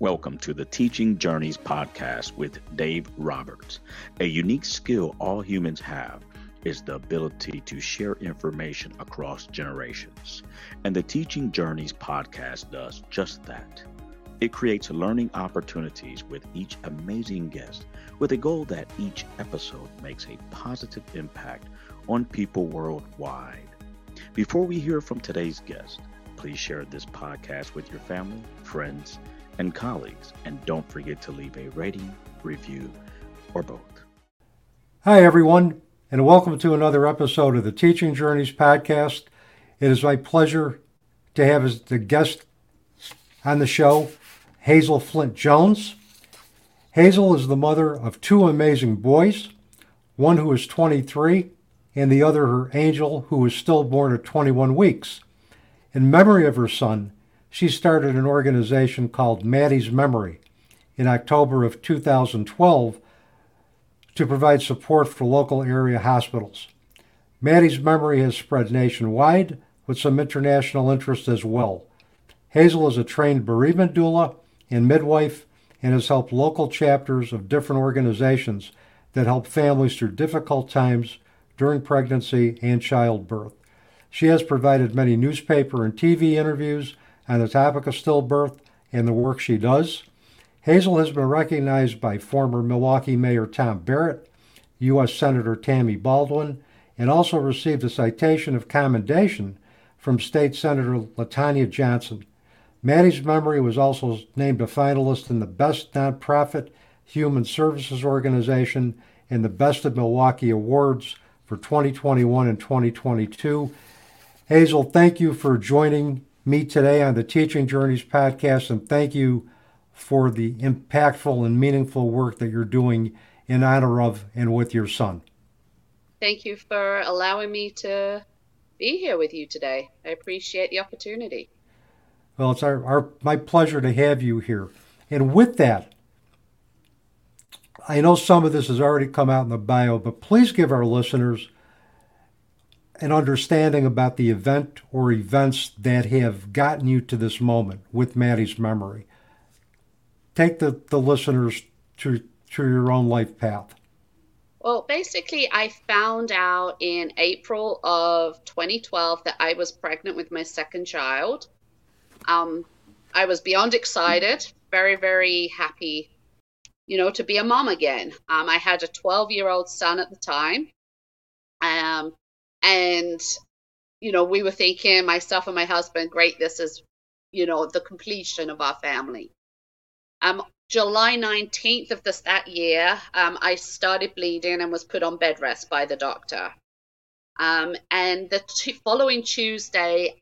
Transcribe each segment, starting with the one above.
Welcome to the Teaching Journeys podcast with Dave Roberts. A unique skill all humans have is the ability to share information across generations. And the Teaching Journeys podcast does just that. It creates learning opportunities with each amazing guest with a goal that each episode makes a positive impact on people worldwide. Before we hear from today's guest, please share this podcast with your family, friends, and colleagues. And don't forget to leave a rating, review, or both. Hi, everyone, and welcome to another episode of the Teaching Journeys podcast. It is my pleasure to have as the guest on the show Hazel Flint Jones. Hazel is the mother of two amazing boys, one who is 23 and the other her angel who is stillborn at 21 weeks. In memory of her son, she started an organization called Mattie's Memory in October of 2012 to provide support for local area hospitals. Mattie's Memory has spread nationwide with some international interest as well. Hazel is a trained bereavement doula and midwife and has helped local chapters of different organizations that help families through difficult times during pregnancy and childbirth. She has provided many newspaper and TV interviews on the topic of stillbirth and the work she does. Hazel has been recognized by former Milwaukee Mayor Tom Barrett, U.S. Senator Tammy Baldwin, and also received a citation of commendation from State Senator LaTonya Johnson. Mattie's Memory was also named a finalist in the Best Nonprofit Human Services Organization and the Best of Milwaukee Awards for 2021 and 2022. Hazel, thank you for joining me today on the Teaching Journeys podcast, and thank you for the impactful and meaningful work that you're doing in honor of and with your son. Thank you for allowing me to be here with you today. I appreciate the opportunity. Well, it's our, our my pleasure to have you here. And with that, I know some of this has already come out in the bio, but please give our listeners an understanding about the event or events that have gotten you to this moment with Mattie's memory. Take the, the listeners to, to your own life path. Well, basically, I found out in April of 2012 that I was pregnant with my second child. Um, I was beyond excited, very, very happy, you know, to be a mom again. Um, I had a 12 year old son at the time. Um, and you know we were thinking myself and my husband great this is you know the completion of our family. Um july 19th of this that year um, i started bleeding and was put on bed rest by the doctor. Um, and the t- following tuesday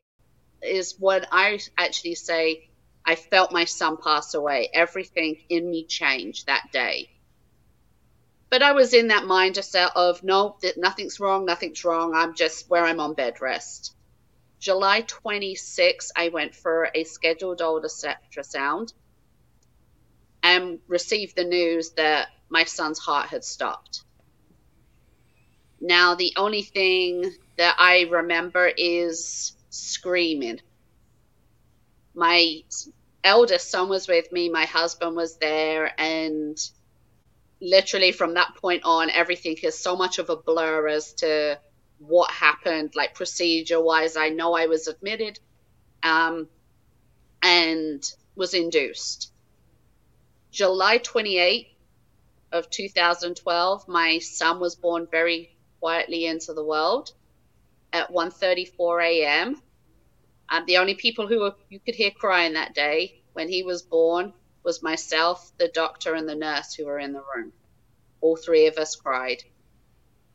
is when i actually say i felt my son pass away. Everything in me changed that day but I was in that mindset of no, that nothing's wrong, nothing's wrong. I'm just where I'm on bed rest. July 26, I went for a scheduled ultrasound and received the news that my son's heart had stopped. Now, the only thing that I remember is screaming. My eldest son was with me, my husband was there, and literally from that point on, everything is so much of a blur as to what happened, like procedure wise. I know I was admitted um, and was induced. July 28 of 2012, my son was born very quietly into the world at 1:34 a.m. And the only people who were, you could hear crying that day when he was born was myself, the doctor, and the nurse who were in the room. All three of us cried.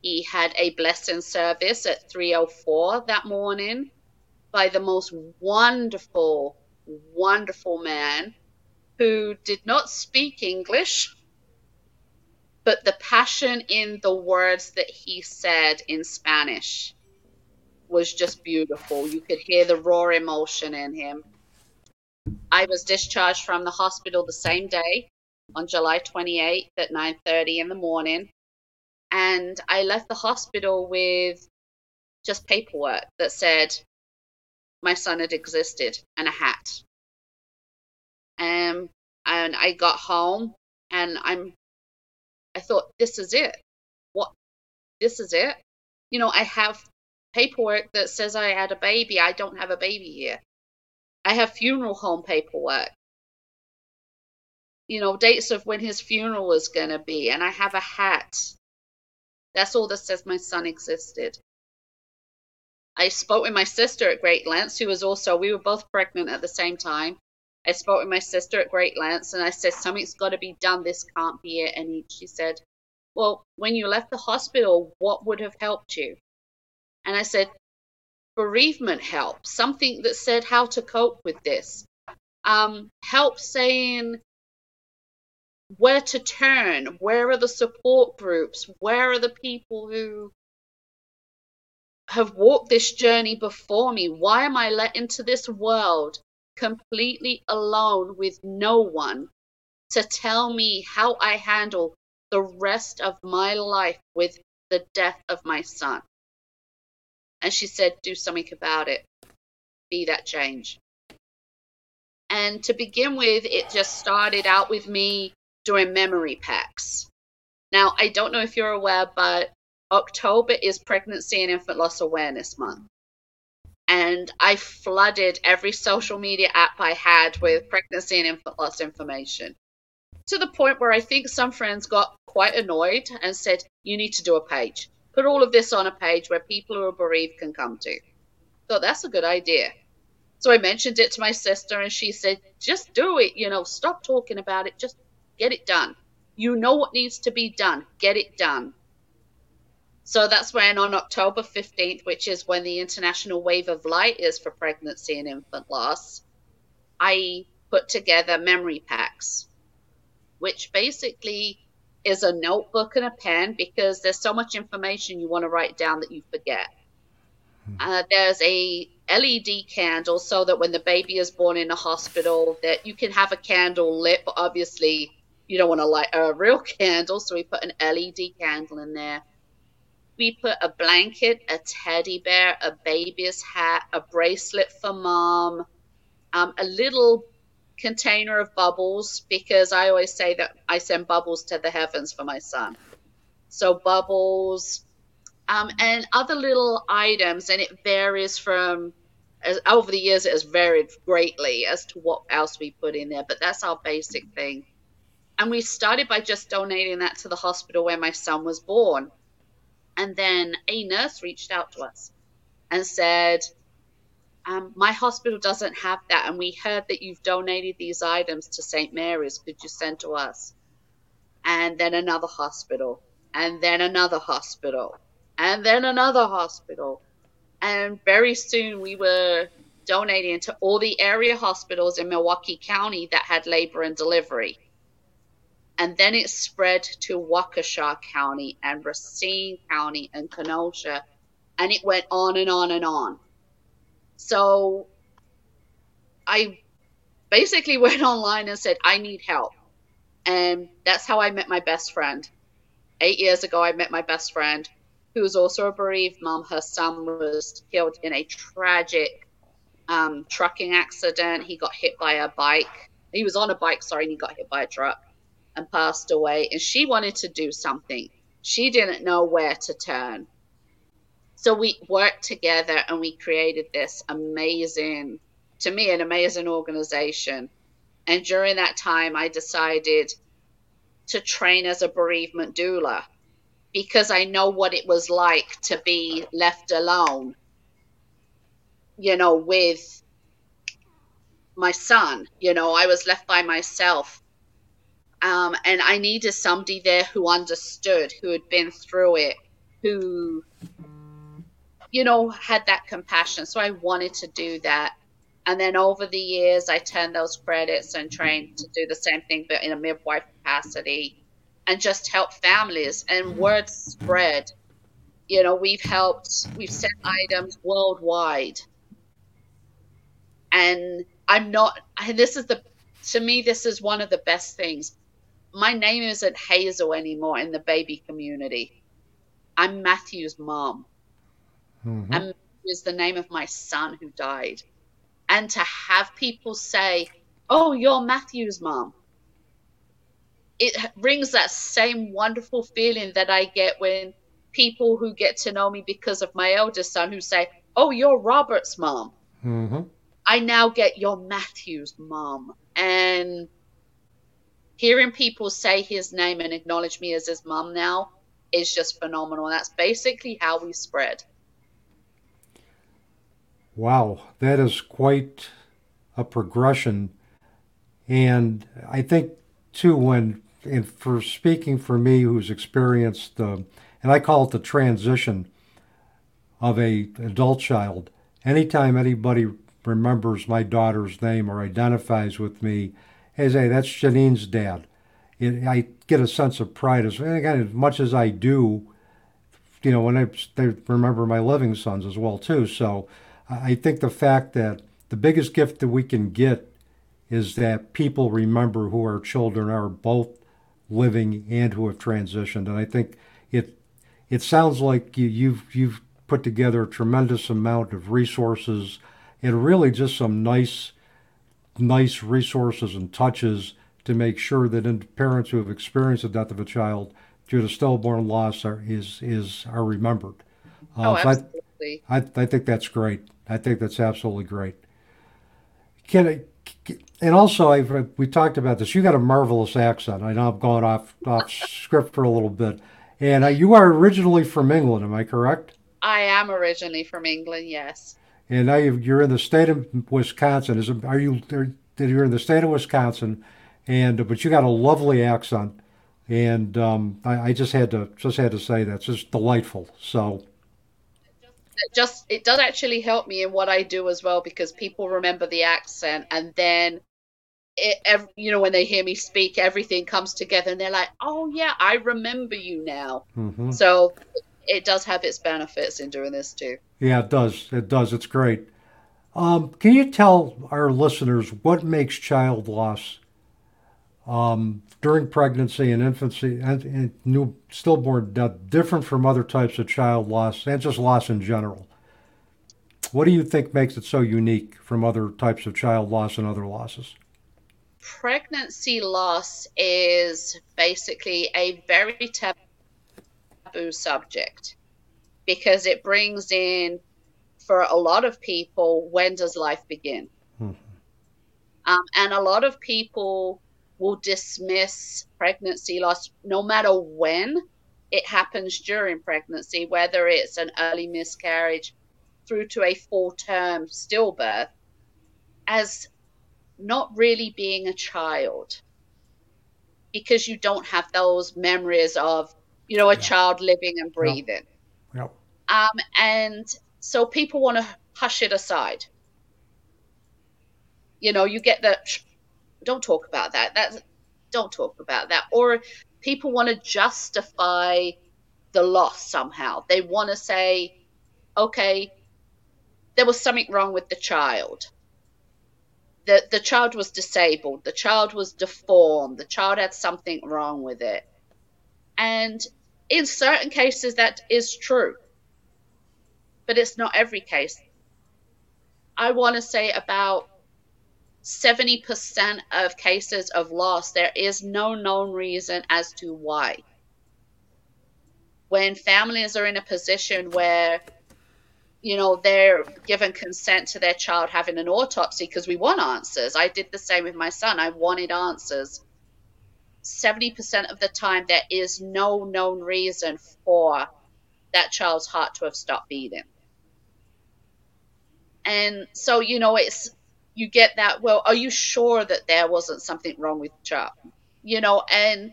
He had a blessing service at 3:04 that morning by the most wonderful, wonderful man who did not speak English, but the passion in the words that he said in Spanish was just beautiful. You could hear the raw emotion in him. I was discharged from the hospital the same day on July 28th at 9:30 in the morning and I left the hospital with just paperwork that said my son had existed and a hat. Um, And I got home and I'm, I thought, this is it. What? This is it. You know, I have paperwork that says I had a baby. I don't have a baby here. I have funeral home paperwork. You know, dates of when his funeral is going to be. And I have a hat. That's all that says my son existed. I spoke with my sister at great lengths, who was also, we were both pregnant at the same time. I spoke with my sister at great lengths and I said, Something's got to be done. This can't be it. And she said, Well, when you left the hospital, what would have helped you? And I said, Bereavement help, something that said how to cope with this. Um, help saying where to turn, where are the support groups, where are the people who have walked this journey before me. Why am I let into this world completely alone with no one to tell me how I handle the rest of my life with the death of my son? And she said, Do something about it. Be that change. And to begin with, it just started out with me doing memory packs. Now, I don't know if you're aware, but October is Pregnancy and Infant Loss Awareness Month. And I flooded every social media app I had with pregnancy and infant loss information to the point where I think some friends got quite annoyed and said, You need to do a page. Put all of this on a page where people who are bereaved can come to. So that's a good idea. So I mentioned it to my sister, and she said, Just do it. You know, stop talking about it. Just get it done. You know what needs to be done. Get it done. So that's when on October 15th, which is when the International Wave of Light is for pregnancy and infant loss, I put together memory packs, which basically is a notebook and a pen because there's so much information you want to write down that you forget. Hmm. Uh, there's a LED candle so that when the baby is born in a hospital that you can have a candle lit, but obviously you don't want to light a real candle, so we put an LED candle in there we put a blanket, a teddy bear, a baby's hat, a bracelet for mom, um, a little container of bubbles because I always say that I send bubbles to the heavens for my son. So bubbles, um, and other little items, and it varies from as, over the years. It has varied greatly as to what else we put in there, but that's our basic thing. And we started by just donating that to the hospital where my son was born. And then a nurse reached out to us and said, um, My hospital doesn't have that. And we heard that you've donated these items to St. Mary's. Could you send to us? And then another hospital, and then another hospital, and then another hospital. And very soon we were donating to all the area hospitals in Milwaukee County that had labor and delivery and then it spread to Waukesha County and Racine County and Kenosha, and it went on and on and on. So I basically went online and said, I need help. And that's how I met my best friend. Eight years ago, I met my best friend, who was also a bereaved mom. Her son was killed in a tragic um, trucking accident. He got hit by a bike. He was on a bike, sorry, and he got hit by a truck and passed away, and she wanted to do something. She didn't know where to turn. So we worked together and we created this amazing, to me, an amazing organization. And during that time, I decided to train as a bereavement doula because I know what it was like to be left alone, you know, with my son. You know, I was left by myself um, and I needed somebody there who understood, who had been through it, who, you know, had that compassion. So I wanted to do that. And then over the years, I turned those credits and trained to do the same thing, but in a midwife capacity and just help families. And mm-hmm. word spread. You know, we've helped, we've sent items worldwide. And I'm not, and this is the, to me, this is one of the best things my name isn't Hazel anymore in the baby community. I'm Matthew's mom. Mm-hmm. And is the name of my son who died. And to have people say, Oh, you're Matthew's mom. it brings that same wonderful feeling that I get when people who get to know me because of my eldest son who say, "Oh, you're Robert's mom." Mm-hmm. I now get your Matthew's mom, and hearing people say his name and acknowledge me as his mom now is just phenomenal. That's basically how we spread. Wow, that is quite a progression. And I think, too, when, and for speaking for me who's experienced, uh, and I call it the transition of a adult child, anytime anybody remembers my daughter's name or identifies with me as, hey, that's Janine's dad, it, I get a sense of pride as, again, as much as I do, you know, when I they remember my living sons as well, too. So I think the fact that the biggest gift that we can get is that people remember who our children are, both living and who have transitioned. And I think it it sounds like you, you've you've put together a tremendous amount of resources and really just some nice nice resources and touches to make sure that parents who have experienced the death of a child due to stillborn loss are is is are remembered. Uh, oh, absolutely. I, I, I think that's great. I think that's absolutely great. Can I, and also I've, we talked about this. You got a marvelous accent. I know I'm going off off script for a little bit, and uh, you are originally from England. Am I correct? I am originally from England. Yes. And now you're in the state of Wisconsin. Is are you? You're in the state of Wisconsin, and but you got a lovely accent, and um, I, I just had to just had to say that's just delightful. So it just it does actually help me in what I do as well because people remember the accent and then it, every, you know when they hear me speak everything comes together and they're like oh yeah I remember you now. Mm-hmm. so it does have its benefits in doing this too. Yeah it does. It does. It's great. Um, can you tell our listeners what makes child loss um, during pregnancy and infancy and, and, new stillborn death different from other types of child loss and just loss in general? What do you think makes it so unique from other types of child loss and other losses? Pregnancy loss is basically a very taboo subject because it brings in, for a lot of people, when does life begin? Hmm. Um, and a lot of people will dismiss pregnancy loss no matter when it happens during pregnancy, whether it's an early miscarriage through to a full term stillbirth, as not really being a child because you don't have those memories of, you know, a yeah. child living and breathing. Yep. Um, and so people want to hush it aside. You know, you get the don't talk about that. That's don't talk about that. Or people want to justify the loss somehow. They want to say, okay, there was something wrong with the child. The, the child was disabled. The child was deformed. The child had something wrong with it. And in certain cases, that is true. But it's not every case. I want to say about 70% of cases of loss, there is no known reason as to why. When families are in a position where, you know, they're given consent to their child having an autopsy because we want answers. I did the same with my son. I wanted answers. 70% of the time, there is no known reason for that child's heart to have stopped beating. And so, you know, it's you get that well are you sure that there wasn't something wrong with Chuck? You know and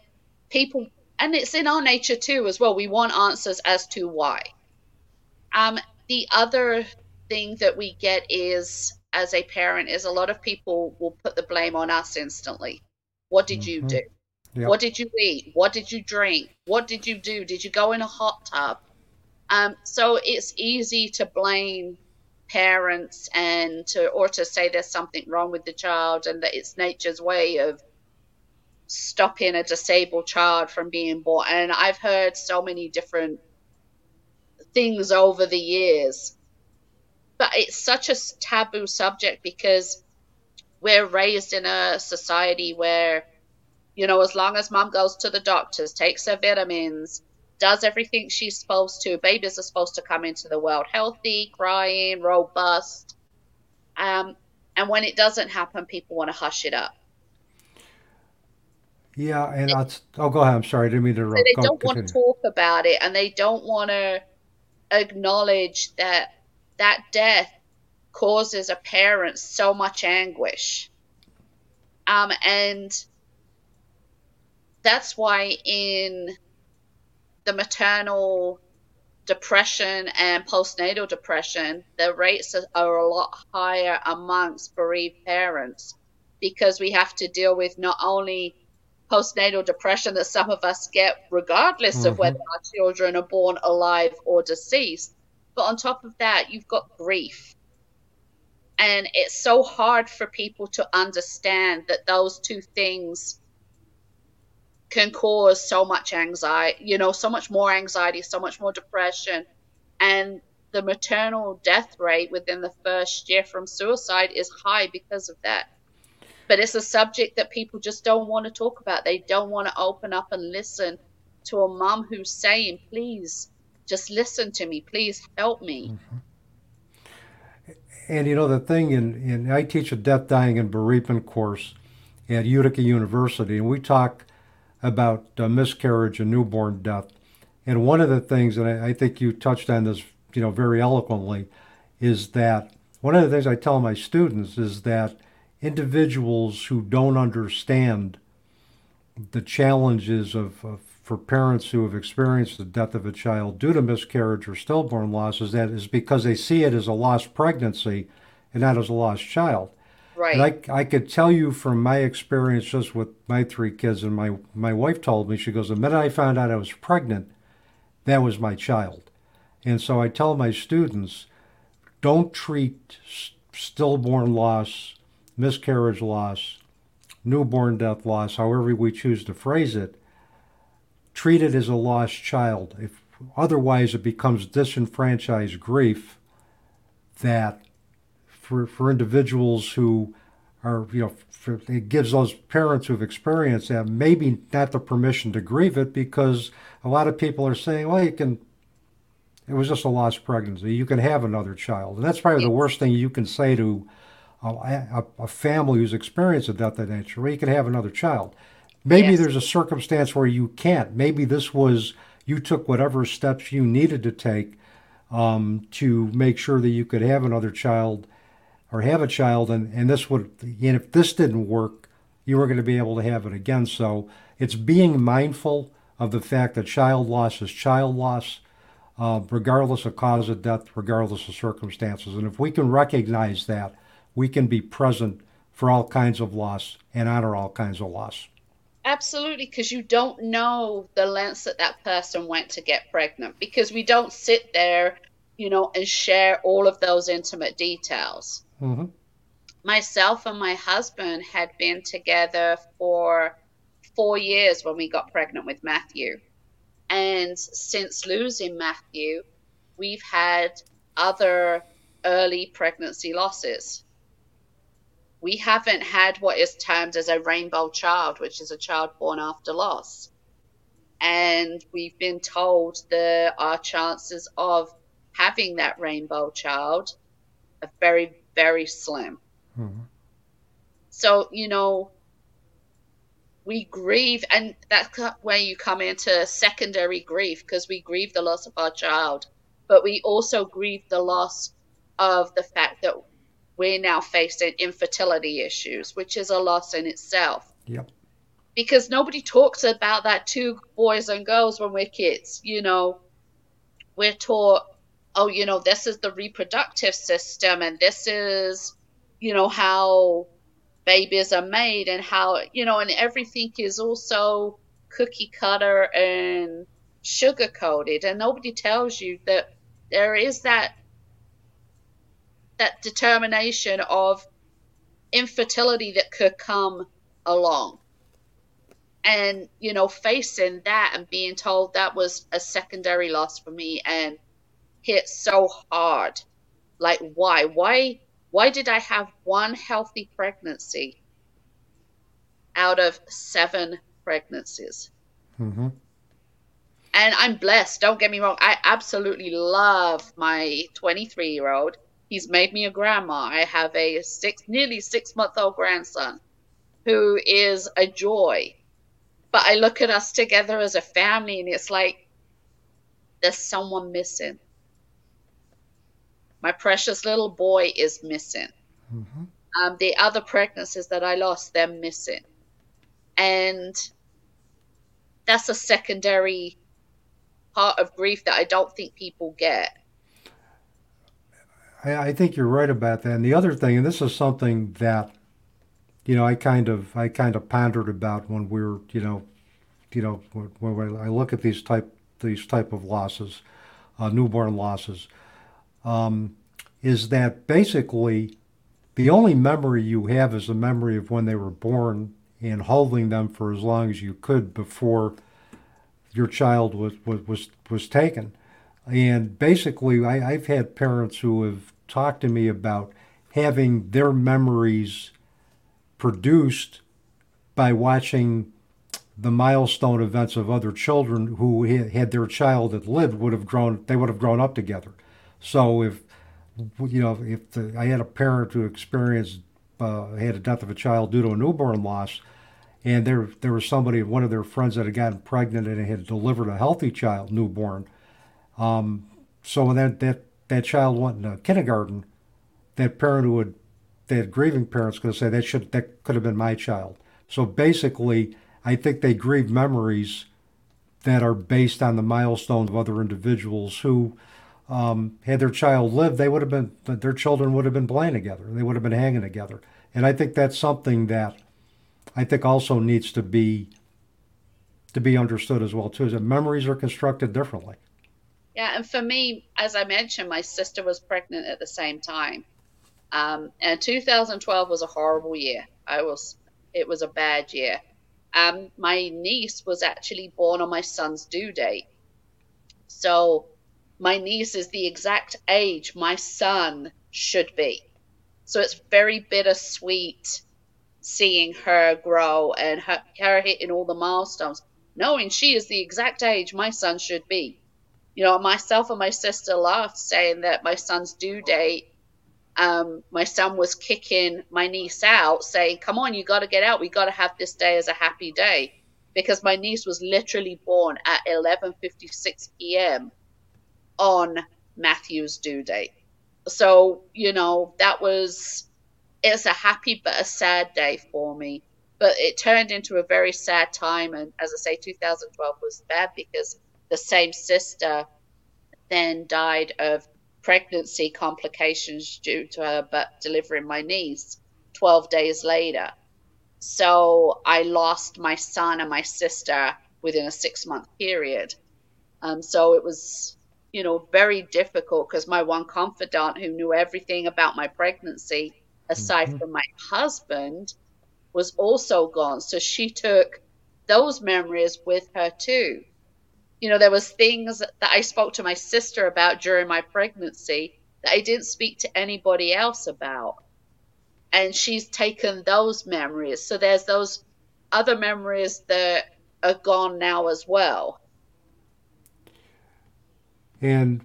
people and it's in our nature too as well. We want answers as to why. Um the other thing that we get is as a parent is a lot of people will put the blame on us instantly. What did mm-hmm. you do? Yep. what did you eat? What did you drink? What did you do? Did you go in a hot tub? Um, so it's easy to blame parents and to or to say there's something wrong with the child and that it's nature's way of stopping a disabled child from being born. And i've heard so many different things over the years. But it's such a taboo subject because we're raised in a society where You know, as long as mom goes to the doctors, takes her vitamins, does everything she's supposed to, babies are supposed to come into the world healthy, crying, robust. Um, and when it doesn't happen, people want to hush it up. Yeah, and that's. Oh, go ahead. I'm sorry. I didn't mean to interrupt. They don't want to talk about it, and they don't want to acknowledge that that death causes a parent so much anguish. Um, and that's why in the maternal depression and postnatal depression, the rates are, a lot higher amongst bereaved parents because we have to deal with not only postnatal depression that some of us get regardless of Mhm. whether our children are born alive or deceased, but on top of that, you've got grief. And it's so hard for people to understand that those two things can cause so much anxiety, you know, so much more anxiety, so much more depression. And the maternal death rate within the first year from suicide is high because of that. But it's a subject that people just don't want to talk about. They don't want to open up and listen to a mom who's saying, please, just listen to me. Please help me. Mm-hmm. And you know the thing, in, in I teach a death, dying, and bereavement course at Utica University, and we talk about uh, miscarriage and newborn death. And one of the things, and I, I think you touched on this, you know, very eloquently, is that one of the things I tell my students is that individuals who don't understand the challenges of, of for parents who have experienced the death of a child due to miscarriage or stillborn loss is that is because they see it as a lost pregnancy and not as a lost child. Right. And I, I could tell you from my experience just with my three kids, and my, my wife told me, she goes, the minute I found out I was pregnant, that was my child. And so I tell my students, don't treat stillborn loss, miscarriage loss, newborn death loss, however we choose to phrase it, treat it as a lost child. If otherwise it becomes disenfranchised grief that for for individuals who are you know for, it gives those parents who've experienced that maybe not the permission to grieve it because a lot of people are saying well you can it was just a lost pregnancy. You can have another child. And that's probably the worst thing you can say to a, a, a family who's experienced a death of that nature. Well you can have another child. Maybe Yes. there's a circumstance where you can't. Maybe this was you took whatever steps you needed to take um, to make sure that you could have another child or have a child and, and this would and if this didn't work you were going to be able to have it again. So it's being mindful of the fact that child loss is child loss uh, regardless of cause of death regardless of circumstances. And if we can recognize that we can be present for all kinds of loss and honor all kinds of loss. Absolutely, because you don't know the lengths that that person went to get pregnant because we don't sit there, you know, and share all of those intimate details. Hmm Myself and my husband had been together for four years when we got pregnant with Matthew. And since losing Matthew, we've had other early pregnancy losses. We haven't had what is termed as a rainbow child, which is a child born after loss. And we've been told that our chances of having that rainbow child are very, very slim. hmm So, you know, we grieve, and that's where you come into secondary grief because we grieve the loss of our child, but we also grieve the loss of the fact that we're now facing infertility issues, which is a loss in itself. yep Because nobody talks about that to boys and girls when we're kids. You know, we're taught, oh, you know, this is the reproductive system, and this is, you know, how babies are made and how you know and everything is also cookie cutter and sugar coated and nobody tells you that there is that that determination of infertility that could come along. And you know facing that and being told that was a secondary loss for me and hit so hard like why why why did I have one healthy pregnancy out of seven pregnancies. Mm-hmm. And I'm blessed. Don't get me wrong. I absolutely love my 23 year old. He's made me a grandma. I have a six, nearly six month old grandson who is a joy. But I look at us together as a family and it's like there's someone missing. My precious little boy is missing. Mm-hmm. Um, the other pregnancies that I lost, they're missing. And that's a secondary part of grief that I don't think people get. I, I think you're right about that. And the other thing, and this is something that, you know, I kind of I kind of pondered about when we were, you know, you know, when, when I look at these type these type of losses, uh, newborn losses, um, is that basically the only memory you have is the memory of when they were born and holding them for as long as you could before your child was was was, was taken. And basically, I, I've had parents who have talked to me about having their memories produced by watching the milestone events of other children who had their child that lived would have grown they would have grown up together so if you know if the, i had a parent who experienced uh, had a death of a child due to a newborn loss and there there was somebody one of their friends that had gotten pregnant and had delivered a healthy child newborn um, so when that, that that child went into kindergarten that parent who had grieving parents could say that should that could have been my child. So basically I think they grieve memories that are based on the milestones of other individuals who, um, had their child lived, they would have been their children would have been playing together. They would have been hanging together, and I think that's something that I think also needs to be to be understood as well too. Is that memories are constructed differently. Yeah, and for me, as I mentioned, my sister was pregnant at the same time. Um, and 2012 was a horrible year. I was, it was a bad year. Um, my niece was actually born on my son's due date. So my niece is the exact age my son should be. So it's very bittersweet seeing her grow and her, her hitting all the milestones, knowing she is the exact age my son should be. You know, myself and my sister laughed saying that my son's due date um, my son was kicking my niece out, saying, "Come on, you got to get out. We got to have this day as a happy day," because my niece was literally born at 11:56 p.m. on Matthew's due date. So you know that was it's a happy but a sad day for me. But it turned into a very sad time, and as I say, 2012 was bad because the same sister then died of pregnancy complications due to her but delivering my niece 12 days later. So I lost my son and my sister within a six month period. Um, so it was, you know, very difficult because my one confidant who knew everything about my pregnancy, aside mm-hmm. from my husband, was also gone. So she took those memories with her too you know, there was things that I spoke to my sister about during my pregnancy that I didn't speak to anybody else about. And she's taken those memories. So there's those other memories that are gone now as well. And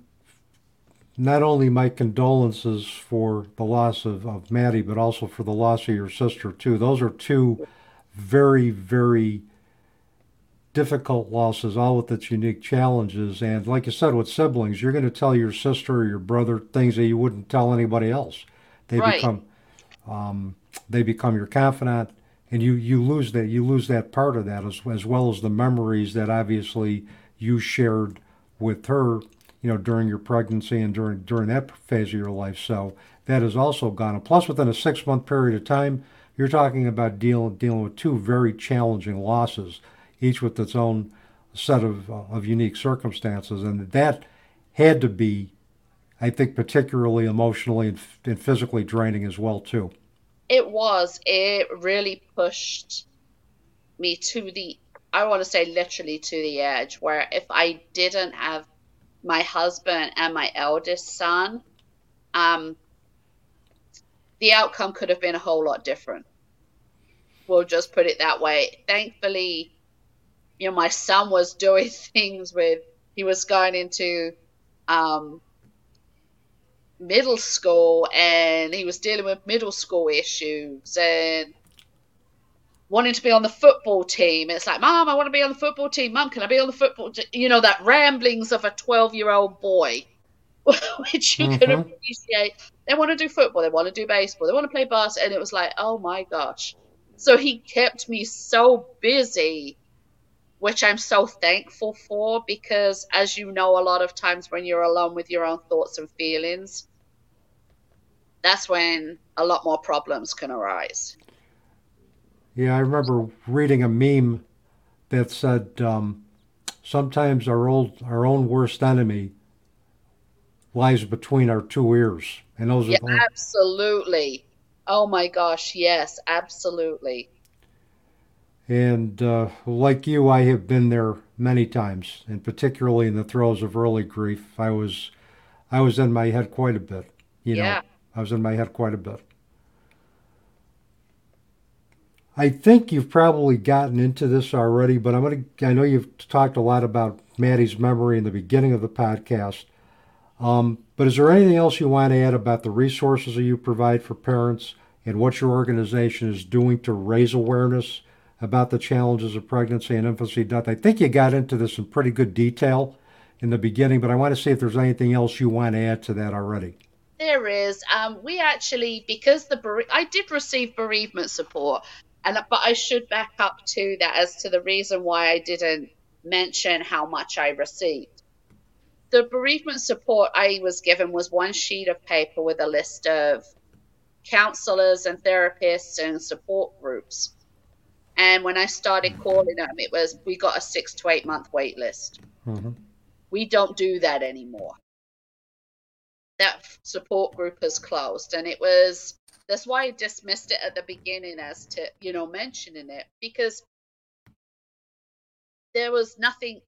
not only my condolences for the loss of, of Mattie, but also for the loss of your sister, too. Those are two very, very difficult losses, all with its unique challenges. And like you said, with siblings, you're going to tell your sister or your brother things that you wouldn't tell anybody else. They right. become um, they become your confidant, and you you lose that you lose that part of that as as well as the memories that obviously you shared with her, you know, during your pregnancy and during during that phase of your life. So that is also gone. Plus, within a six month period of time, you're talking about dealing dealing with two very challenging losses each with its own set of, uh, of unique circumstances. And that had to be, I think, particularly emotionally and, and physically draining as well, too. It was. It really pushed me to the, I want to say literally to the edge, where if I didn't have my husband and my eldest son, um, the outcome could have been a whole lot different. We'll just put it that way. Thankfully, you know, my son was doing things with, he was going into um, middle school and he was dealing with middle school issues and wanting to be on the football team. It's like, Mom, I want to be on the football team. Mom, can I be on the football team? You know, that ramblings of a 12 year old boy, which you mm-hmm. can appreciate. They want to do football, they want to do baseball, they want to play basketball. And it was like, oh my gosh. So he kept me so busy, which I'm so thankful for because, as you know, a lot of times when you're alone with your own thoughts and feelings, that's when a lot more problems can arise. Yeah, I remember reading a meme that said um, sometimes our old our own worst enemy lies between our two ears, and those yeah, are absolutely. Oh my gosh, yes, absolutely. And uh, like you, I have been there many times, and particularly in the throes of early grief, I was, I was in my head quite a bit. You yeah. know, I was in my head quite a bit. I think you've probably gotten into this already, but I'm going to, I know you've talked a lot about Mattie's memory in the beginning of the podcast. Um, but is there anything else you want to add about the resources that you provide for parents and what your organization is doing to raise awareness about the challenges of pregnancy and infancy death? I think you got into this in pretty good detail in the beginning, but I want to see if there's anything else you want to add to that already. There is. Um, we actually, because the bere- I did receive bereavement support, and but I should back up to that as to the reason why I didn't mention how much I received. The bereavement support I was given was one sheet of paper with a list of counselors and therapists and support groups. And when I started calling them, it was we got a six to eight month wait list. Mm-hmm. We don't do that anymore. That support group has closed, and it was that's why I dismissed it at the beginning as to, you know, mentioning it because there was nothing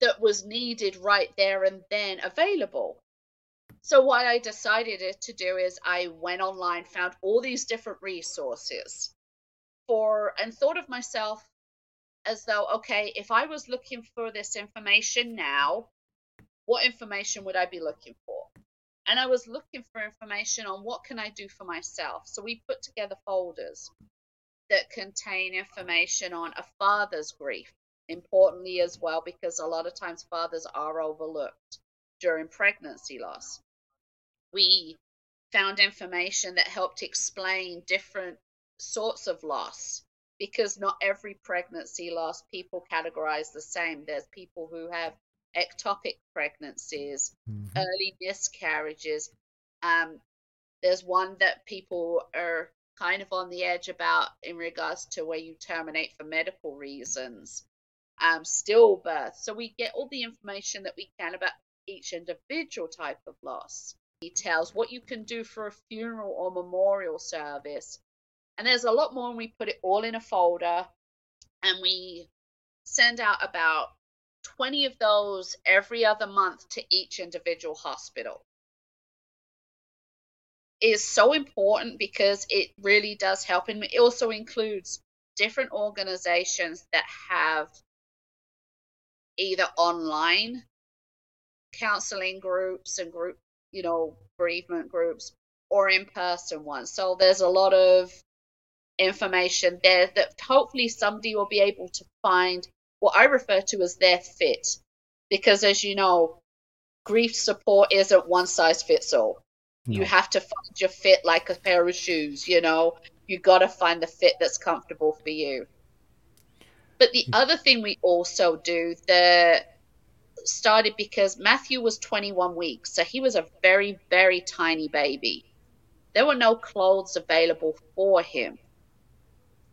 that was needed right there and then available. So what I decided to do is I went online, found all these different resources for and thought of myself as though, okay, if I was looking for this information now, what information would I be looking for? And I was looking for information on what can I do for myself. So we put together folders that contain information on a father's grief, importantly as well, because a lot of times fathers are overlooked during pregnancy loss. We found information that helped explain different sorts of loss because not every pregnancy loss people categorize the same. There's people who have ectopic pregnancies, mm-hmm. early miscarriages. Um, there's one that people are kind of on the edge about in regards to where you terminate for medical reasons, um, stillbirth. So we get all the information that we can about each individual type of loss, details, what you can do for a funeral or memorial service. And there's a lot more, and we put it all in a folder and we send out about 20 of those every other month to each individual hospital. Is so important because it really does help and it also includes different organizations that have either online counseling groups and group you know bereavement groups or in person ones. So there's a lot of information there that hopefully somebody will be able to find what I refer to as their fit. Because as you know, grief support isn't one size fits all. No. You have to find your fit like a pair of shoes, you know. You got to find the fit that's comfortable for you. But the mm. other thing we also do that started because Matthew was 21 weeks, so he was a very, very tiny baby. There were no clothes available for him.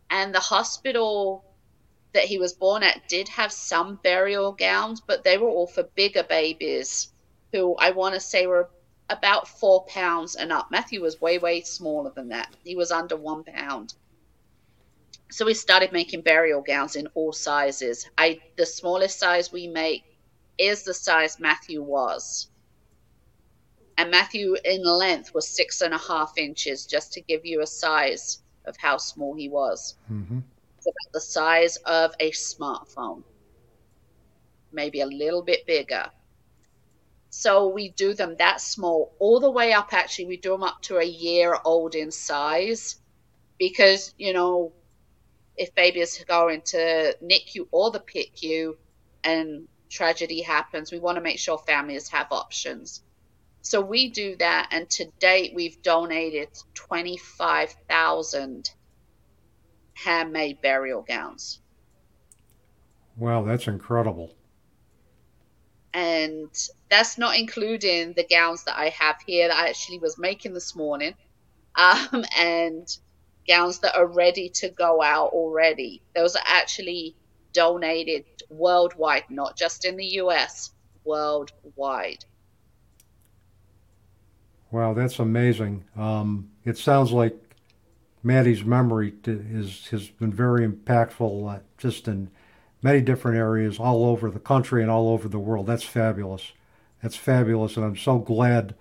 And the hospital that he was born at did have some burial gowns, but they were all for bigger babies who I want to say were about four pounds and up. Matthew was way, way smaller than that. He was under one pound. So we started making burial gowns in all sizes. I the smallest size we make is the size Matthew was. And Matthew in length was six and a half inches, just to give you a size of how small he was. Mm-hmm. About the size of a smartphone, maybe a little bit bigger. So we do them that small, all the way up. Actually, we do them up to a year old in size, because you know, if baby is going to NICU or the PICU, and tragedy happens, we want to make sure families have options. So we do that, and to date, we've donated 25,000 handmade burial gowns. Wow, that's incredible. And that's not including the gowns that I have here that I actually was making this morning, um, and gowns that are ready to go out already. Those are actually donated worldwide, not just in the US, worldwide. Wow, that's amazing. Um, it sounds like Mattie's memory is has been very impactful, uh, just in many different areas all over the country and all over the world. That's fabulous. That's fabulous, and I'm so glad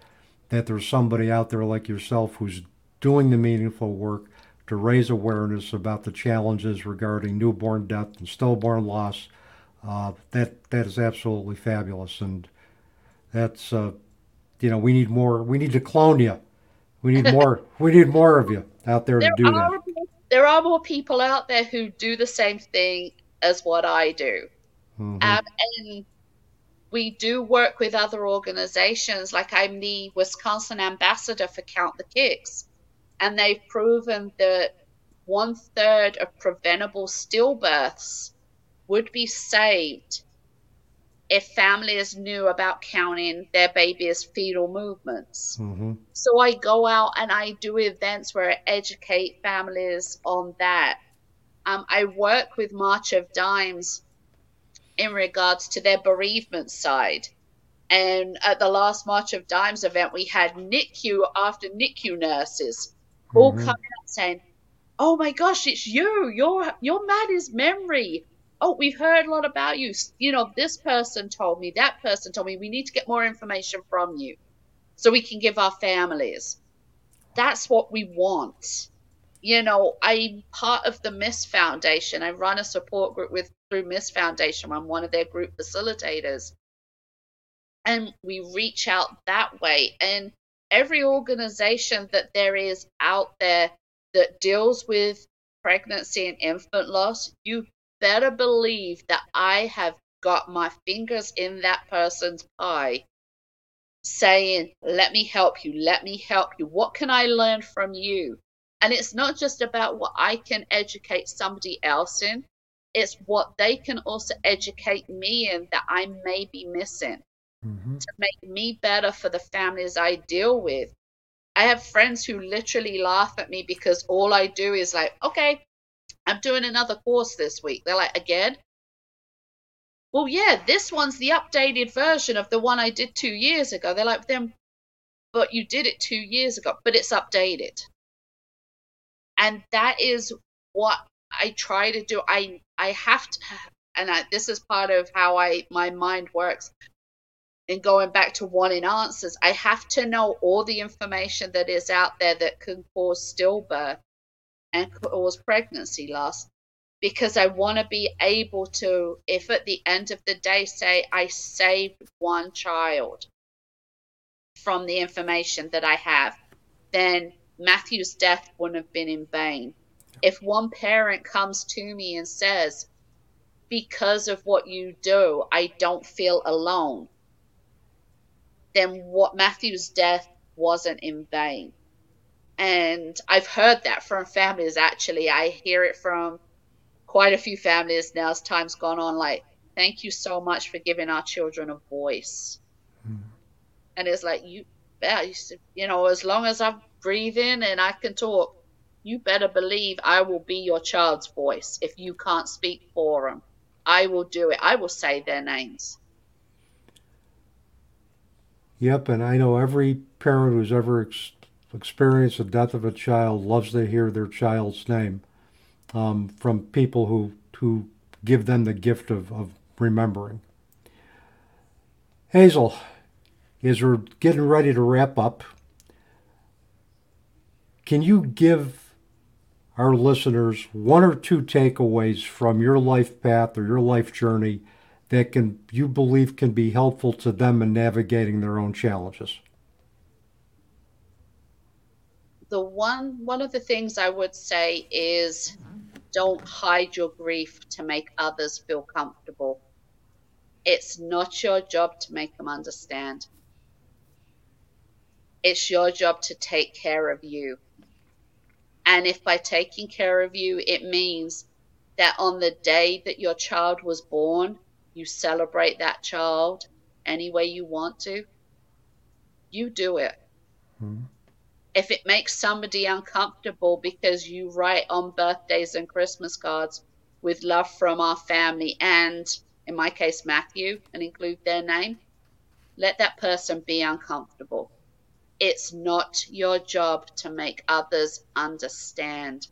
that there's somebody out there like yourself who's doing the meaningful work to raise awareness about the challenges regarding newborn death and stillborn loss. Uh, that that is absolutely fabulous, and that's uh, you know, we need more. We need to clone you. We need more. we need more of you out there, there to do are, that. There are more people out there who do the same thing as what I do, mm-hmm. um, and we do work with other organizations. Like I'm the Wisconsin ambassador for Count the Kicks, and they've proven that one third of preventable stillbirths would be saved if families knew about counting their baby's fetal movements. Mm-hmm. So I go out and I do events where I educate families on that. Um, I work with March of Dimes in regards to their bereavement side. And at the last March of Dimes event, we had NICU after NICU nurses mm-hmm. all coming up saying, "Oh my gosh, it's you! You're you're Mattie's memory oh, we've heard a lot about you. You know, this person told me, that person told me, we need to get more information from you so we can give our families. That's what we want. You know, I'm part of the Miss Foundation. I run a support group with through Miss Foundation. I'm one of their group facilitators. And we reach out that way. And every organization that there is out there that deals with pregnancy and infant loss, you better believe that I have got my fingers in that person's pie saying, Let me help you, let me help you. What can I learn from you? And it's not just about what I can educate somebody else in, it's what they can also educate me in that I may be missing mm-hmm. to make me better for the families I deal with. I have friends who literally laugh at me because all I do is like, okay, I'm doing another course this week. They're like, again? Well, yeah, this one's the updated version of the one I did two years ago. They're like, then, but you did it two years ago, but it's updated. And that is what I try to do. I I have to, and I, this is part of how I my mind works. And going back to wanting answers, I have to know all the information that is out there that can cause stillbirth and cause pregnancy loss because I want to be able to, if at the end of the day, say I saved one child from the information that I have, then Matthew's death wouldn't have been in vain. If one parent comes to me and says, because of what you do, I don't feel alone, then what Matthew's death wasn't in vain. And I've heard that from families actually. I hear it from quite a few families now as time's gone on like, thank you so much for giving our children a voice. Mm. And it's like, you, you know, as long as I'm breathing and I can talk, you better believe I will be your child's voice if you can't speak for them. I will do it. I will say their names. Yep, and I know every parent who's ever ex- experience the death of a child loves to hear their child's name um, from people who, who give them the gift of, of remembering. Hazel, as we're getting ready to wrap up, can you give our listeners one or two takeaways from your life path or your life journey that can you believe can be helpful to them in navigating their own challenges? The one one of the things I would say is don't hide your grief to make others feel comfortable. It's not your job to make them understand. It's your job to take care of you. And if by taking care of you, it means that on the day that your child was born, you celebrate that child any way you want to, you do it. Mm-hmm. If it makes somebody uncomfortable because you write on birthdays and Christmas cards with love from our family and, in my case, Matthew, and include their name, let that person be uncomfortable. It's not your job to make others understand.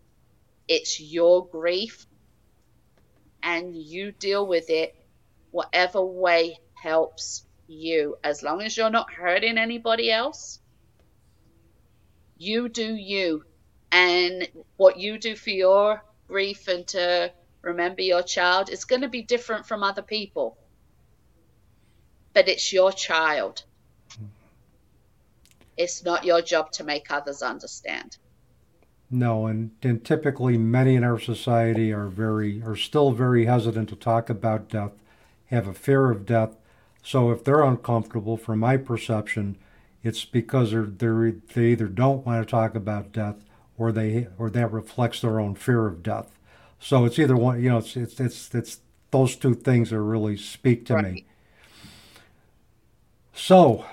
It's your grief, and you deal with it whatever way helps you. As long as you're not hurting anybody else, you do you. And what you do for your grief and to remember your child is going to be different from other people. But it's your child. Hmm. It's not your job to make others understand. No, and, and typically many in our society are very are still very hesitant to talk about death have a fear of death. So if they're uncomfortable, from my perception, it's because they're, they're, they either don't want to talk about death or they or that reflects their own fear of death. So it's either one, you know, it's it's it's, it's those two things that really speak to right. me. So,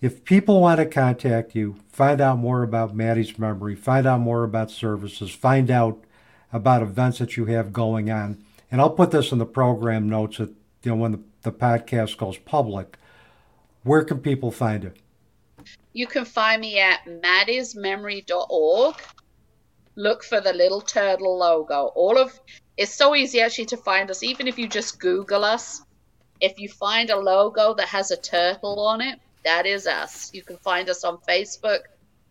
if people want to contact you, find out more about Mattie's memory, find out more about services, find out about events that you have going on, and I'll put this in the program notes that you know, when the, the podcast goes public, where can people find it? You can find me at mattiesmemory.org. Look for the little turtle logo. All of it's so easy actually to find us, even if you just Google us. If you find a logo that has a turtle on it, that is us. You can find us on Facebook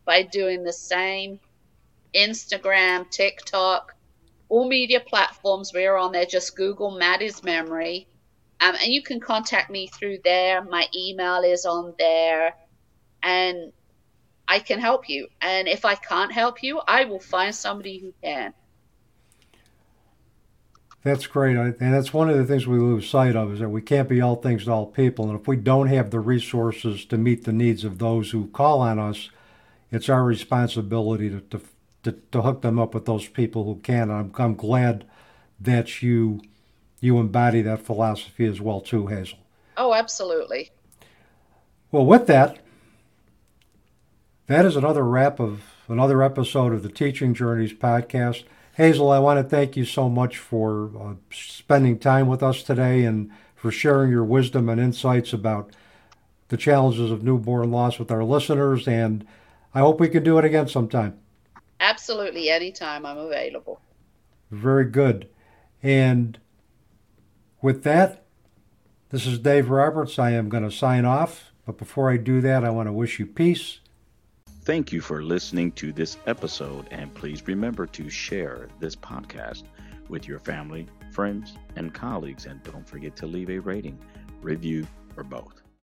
by doing the same. Instagram, TikTok, all media platforms we're on there. Just Google Mattie's Memory um, and you can contact me through there. My email is on there, and I can help you. And if I can't help you, I will find somebody who can. That's great. And that's one of the things we lose sight of is that we can't be all things to all people. And if we don't have the resources to meet the needs of those who call on us, it's our responsibility to, to, to, to hook them up with those people who can. I'm, I'm glad that you you embody that philosophy as well too, Hazel. Oh, absolutely. Well, with that, that is another wrap of another episode of the Teaching Journeys podcast. Hazel, I want to thank you so much for uh, spending time with us today and for sharing your wisdom and insights about the challenges of newborn loss with our listeners. And I hope we can do it again sometime. Absolutely, anytime I'm available. Very good. And with that, this is Dave Roberts. I am going to sign off. But before I do that, I want to wish you peace. Thank you for listening to this episode, and please remember to share this podcast with your family, friends, and colleagues. And don't forget to leave a rating, review, or both.